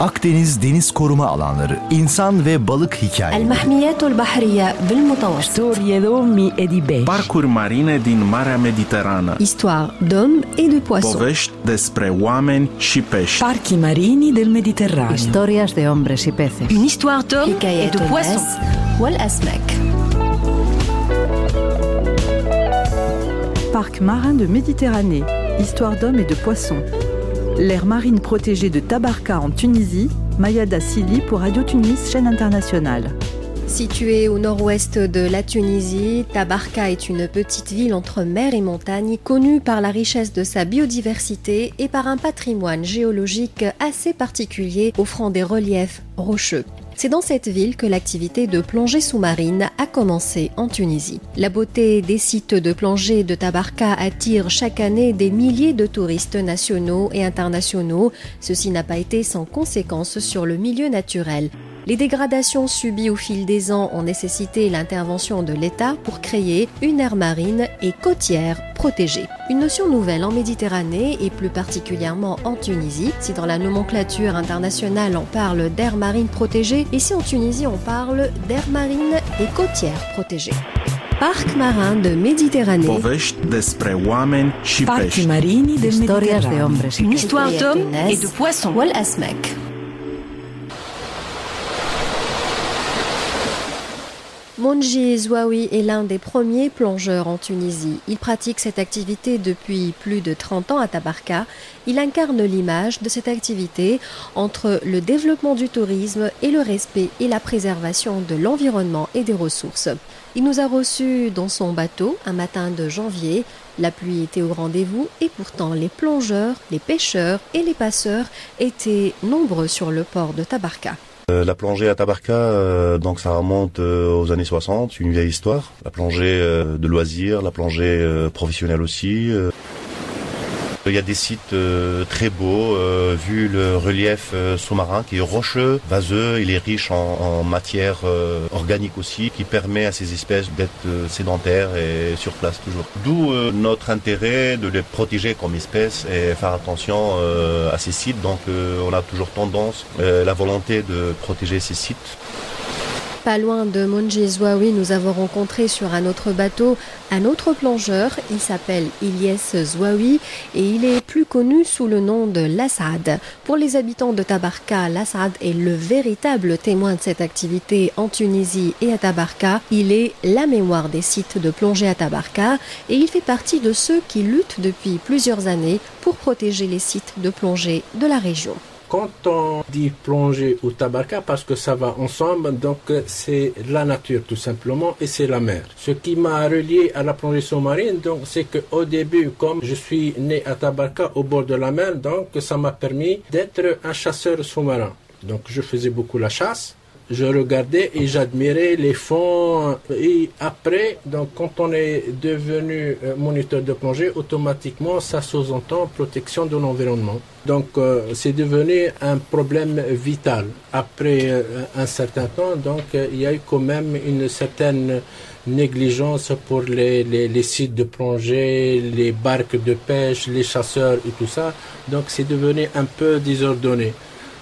Akdeniz Deniz Koruma Alanları, insan ve balık hikayeleri. المحميات البحرية بالمتوسط Storie d'uomini e di pesci. Parcuri marine din Marea Mediterană. Histoire d'hommes et de poissons Povești despre oameni și pești. Parchi marini del Mediterraneo. Historias de hombres y peces. Une histoire d'hommes et حكايات de poissons. الناس والأسماك Parc marin de Méditerranée, histoire d'hommes et de poissons. L'aire marine protégée de Tabarka en Tunisie, Mayada Sili pour Radio Tunis, chaîne internationale. Située au nord-ouest de la Tunisie, Tabarka est une petite ville entre mer et montagne, connue par la richesse de sa biodiversité et par un patrimoine géologique assez particulier offrant des reliefs rocheux. C'est dans cette ville que l'activité de plongée sous-marine a commencé en Tunisie. La beauté des sites de plongée de Tabarka attire chaque année des milliers de touristes nationaux et internationaux. Ceci n'a pas été sans conséquences sur le milieu naturel. Les dégradations subies au fil des ans ont nécessité l'intervention de l'État pour créer une aire marine et côtière une notion nouvelle en Méditerranée et plus particulièrement en Tunisie. Si dans la nomenclature internationale on parle d'air marine protégée, ici en Tunisie on parle d'air marine et côtière protégée. Parc marin de Méditerranée. Parc marini de Méditerranée. Une histoire d'hommes et de poissons. Monji Zouaoui est l'un des premiers plongeurs en Tunisie. Il pratique cette activité depuis plus de 30 ans à Tabarka. Il incarne l'image de cette activité entre le développement du tourisme et le respect et la préservation de l'environnement et des ressources. Il nous a reçus dans son bateau un matin de janvier. La pluie était au rendez-vous et pourtant les plongeurs, les pêcheurs et les passeurs étaient nombreux sur le port de Tabarka. Euh, la plongée à Tabarka, euh, donc ça remonte euh, aux années 60, une vieille histoire. La plongée de loisirs, la plongée professionnelle aussi. Il y a des sites euh, très beaux, euh, vu le relief euh, sous-marin qui est rocheux, vaseux, il est riche en, matière organique aussi, qui permet à ces espèces d'être sédentaires et sur place toujours. D'où notre intérêt de les protéger comme espèces et faire attention à ces sites. Donc on a toujours tendance, la volonté de protéger ces sites. Pas loin de Monji Zouaoui, nous avons rencontré sur un autre bateau un autre plongeur. Il s'appelle Ilyes Zouaoui et il est plus connu sous le nom de Lassad. Pour les habitants de Tabarka, Lassad est le véritable témoin de cette activité en Tunisie et à Tabarka. Il est la mémoire des sites de plongée à Tabarka et il fait partie de ceux qui luttent depuis plusieurs années pour protéger les sites de plongée de la région. Quand on dit plongée ou tabarka, parce que ça va ensemble, donc euh, c'est la nature tout simplement et c'est la mer. Ce qui m'a relié à la plongée sous-marine, donc c'est que au début, comme je suis né à Tabarka au bord de la mer, donc ça m'a permis d'être un chasseur sous-marin. Donc je faisais beaucoup la chasse. Je regardais et j'admirais les fonds. Et après, donc quand on est devenu euh, moniteur de plongée, automatiquement ça sous-entend protection de l'environnement. Donc euh, c'est devenu un problème vital. Après euh, un certain temps, donc il y a eu quand même une certaine négligence pour les, les sites de plongée, les barques de pêche, les chasseurs et tout ça. Donc c'est devenu un peu désordonné.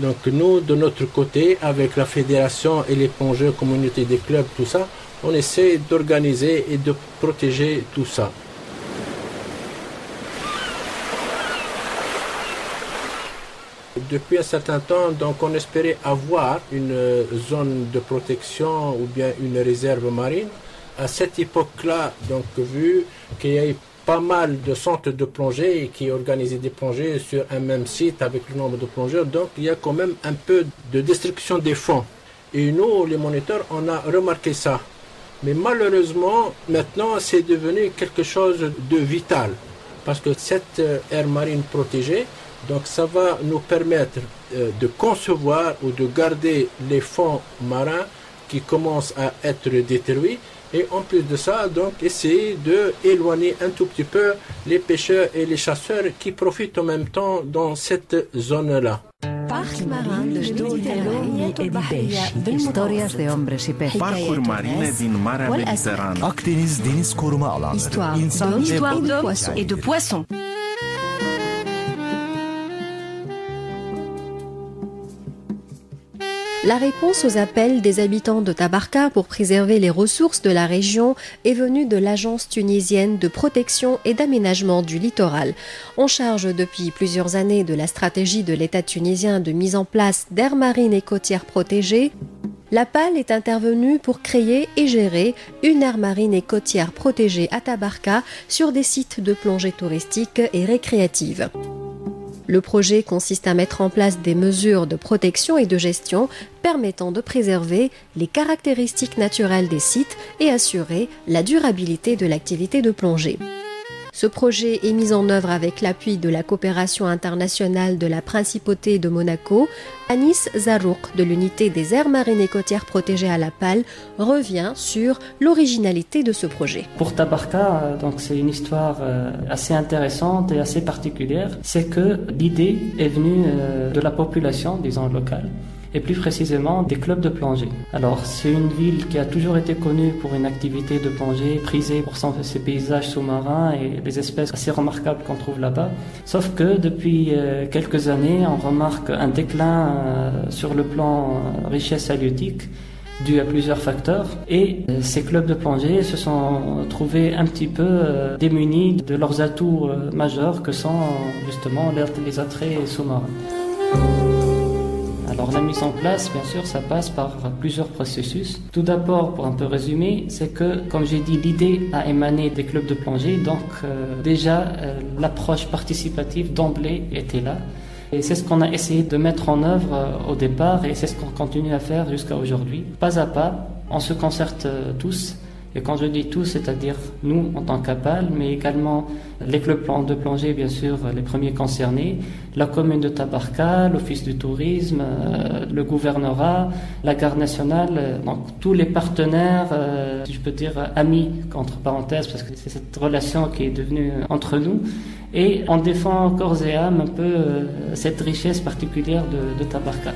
Donc nous, de notre côté, avec la fédération et les plongeurs, communauté des clubs, tout ça, on essaie d'organiser et de protéger tout ça. Depuis un certain temps, donc on espérait avoir une zone de protection ou bien une réserve marine. À cette époque-là, donc vu qu'il y a eu pas mal de centres de plongée qui organisaient des plongées sur un même site avec le nombre de plongeurs, donc il y a quand même un peu de destruction des fonds. Et nous, les moniteurs, on a remarqué ça. Mais malheureusement, maintenant, c'est devenu quelque chose de vital. Parce que cette euh, aire marine protégée, donc ça va nous permettre euh, de concevoir ou de garder les fonds marins qui commencent à être détruits. Et en plus de ça, donc essayer de éloigner un tout petit peu les pêcheurs et les chasseurs qui profitent en même temps dans cette zone-là. Parc marin de Storie d'uomini e di pesci. Historias de hombres y peces. Parcuri marine din Marea Mediterană. Akdeniz Deniz Koruma Alanları, Histoire insan d'hommes ve de poissons. La réponse aux appels des habitants de Tabarka pour préserver les ressources de la région est venue de l'Agence tunisienne de protection et d'aménagement du littoral. En charge depuis plusieurs années de la stratégie de l'État tunisien de mise en place d'aires marines et côtières protégées, la PAL est intervenue pour créer et gérer une aire marine et côtière protégée à Tabarka sur des sites de plongée touristique et récréative. Le projet consiste à mettre en place des mesures de protection et de gestion permettant de préserver les caractéristiques naturelles des sites et assurer la durabilité de l'activité de plongée. Ce projet est mis en œuvre avec l'appui de la coopération internationale de la Principauté de Monaco. Anis Zarouk de l'unité des aires marines côtières protégées à la Palle revient sur l'originalité de ce projet. Pour Tabarka, euh, c'est une histoire euh, assez intéressante et assez particulière. C'est que l'idée est venue euh, de la population, disons locale et plus précisément des clubs de plongée. Alors c'est une ville qui a toujours été connue pour une activité de plongée prisée pour ses paysages sous-marins et des espèces assez remarquables qu'on trouve là-bas. Sauf que depuis euh, quelques années, on remarque un déclin euh, sur le plan euh, richesse halieutique dû à plusieurs facteurs et ces clubs de plongée se sont trouvés un petit peu démunis de leurs atouts majeurs que sont justement les attraits sous-marins. Alors la mise en place, bien sûr, ça passe par plusieurs processus. Tout d'abord, pour un peu résumer, c'est que, comme j'ai dit, l'idée a émané des clubs de plongée, donc euh, déjà euh, l'approche participative d'emblée était là. Et c'est ce qu'on a essayé de mettre en œuvre euh, au départ et c'est ce qu'on continue à faire jusqu'à aujourd'hui. Pas à pas, on se concerte tous et quand je dis tous, c'est-à-dire nous en tant qu'APAL, mais également les clubs de plongée, bien sûr, les premiers concernés, la commune de Tabarka, l'Office du tourisme, euh, le gouvernorat, la gare nationale, euh, donc tous les partenaires, euh, je peux dire amis, entre parenthèses, parce que c'est cette relation qui est devenue entre nous. Et on défend corps et âme un peu cette richesse particulière de, de Tabarka.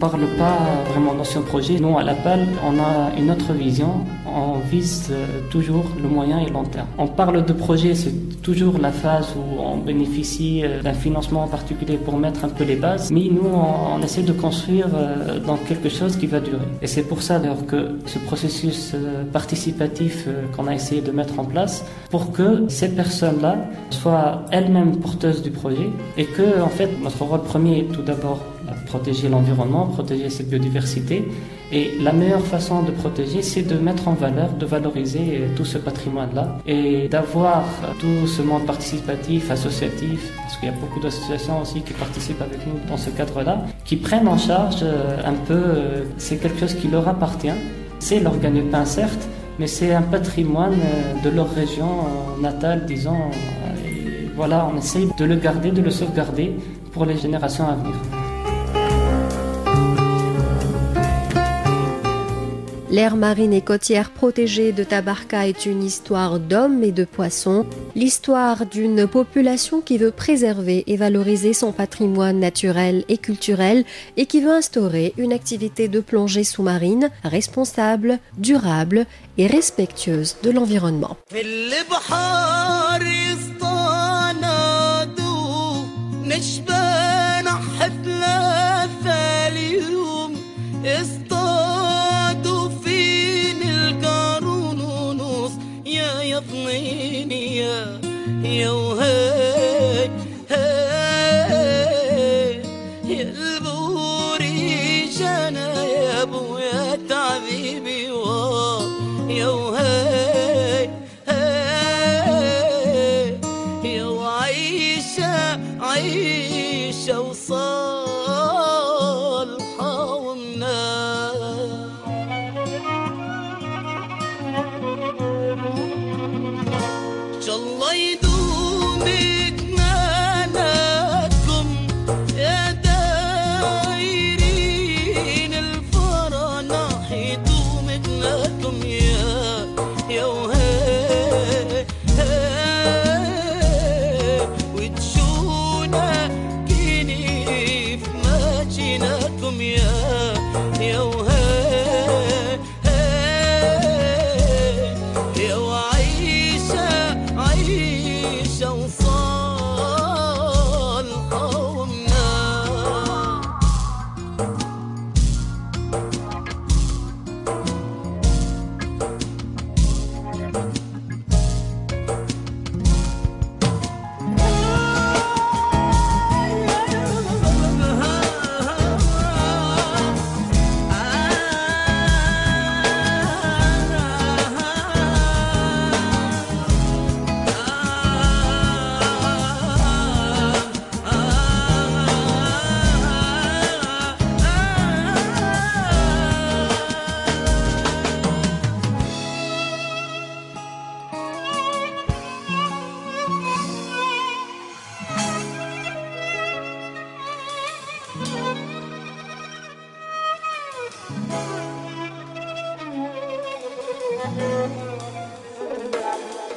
Parle pas vraiment d'ancien projet. Nous, à la PAL, on a une autre vision. On vise euh, toujours le moyen et long terme. On parle de projet, c'est toujours la phase où on bénéficie euh, d'un financement particulier pour mettre un peu les bases. Mais nous, on, essaie de construire euh, dans quelque chose qui va durer. Et c'est pour ça d'ailleurs que ce processus participatif qu'on a essayé de mettre en place, pour que ces personnes-là soient elles-mêmes porteuses du projet et que, en fait, notre rôle premier est tout d'abord protéger l'environnement, protéger cette biodiversité. Et la meilleure façon de protéger, c'est de mettre en de valoriser tout ce patrimoine-là et d'avoir tout ce monde participatif, associatif, parce qu'il y a beaucoup d'associations aussi qui participent avec nous dans ce cadre-là, qui prennent en charge euh, un peu, euh, c'est quelque chose qui leur appartient. C'est leur gagne-pain, certes, mais c'est un patrimoine euh, de leur région natale, disons. Et voilà, on essaye de le garder, de le sauvegarder pour les générations à venir. L'aire marine et côtière protégée de Tabarka est une histoire d'hommes et de poissons, l'histoire d'une population qui veut préserver et valoriser son patrimoine naturel et culturel et qui veut instaurer une activité de plongée sous-marine responsable, durable et respectueuse de l'environnement. يضنيني يا يا وهي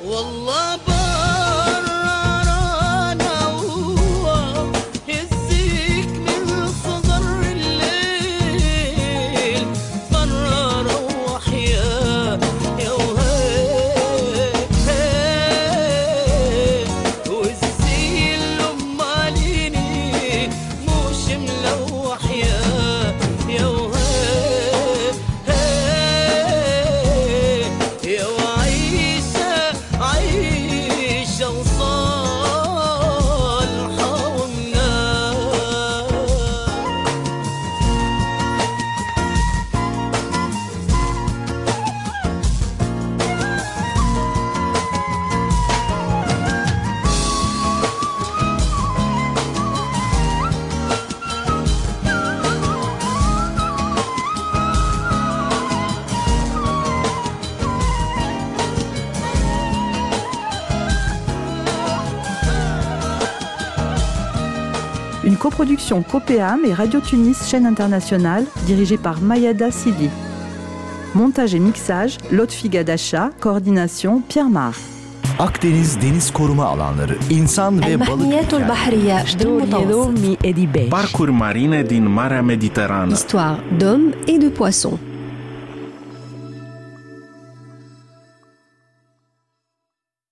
والله production Copéam et Radio Tunis chaîne internationale, dirigée par Mayada Sidi. Montage et mixage, Lot Figadacha, coordination Pierre Mar. Akdeniz deniz koruma alanları, insan ve balık. Parcours marine din Marea Mediterană. Histoire d'hommes et de poissons.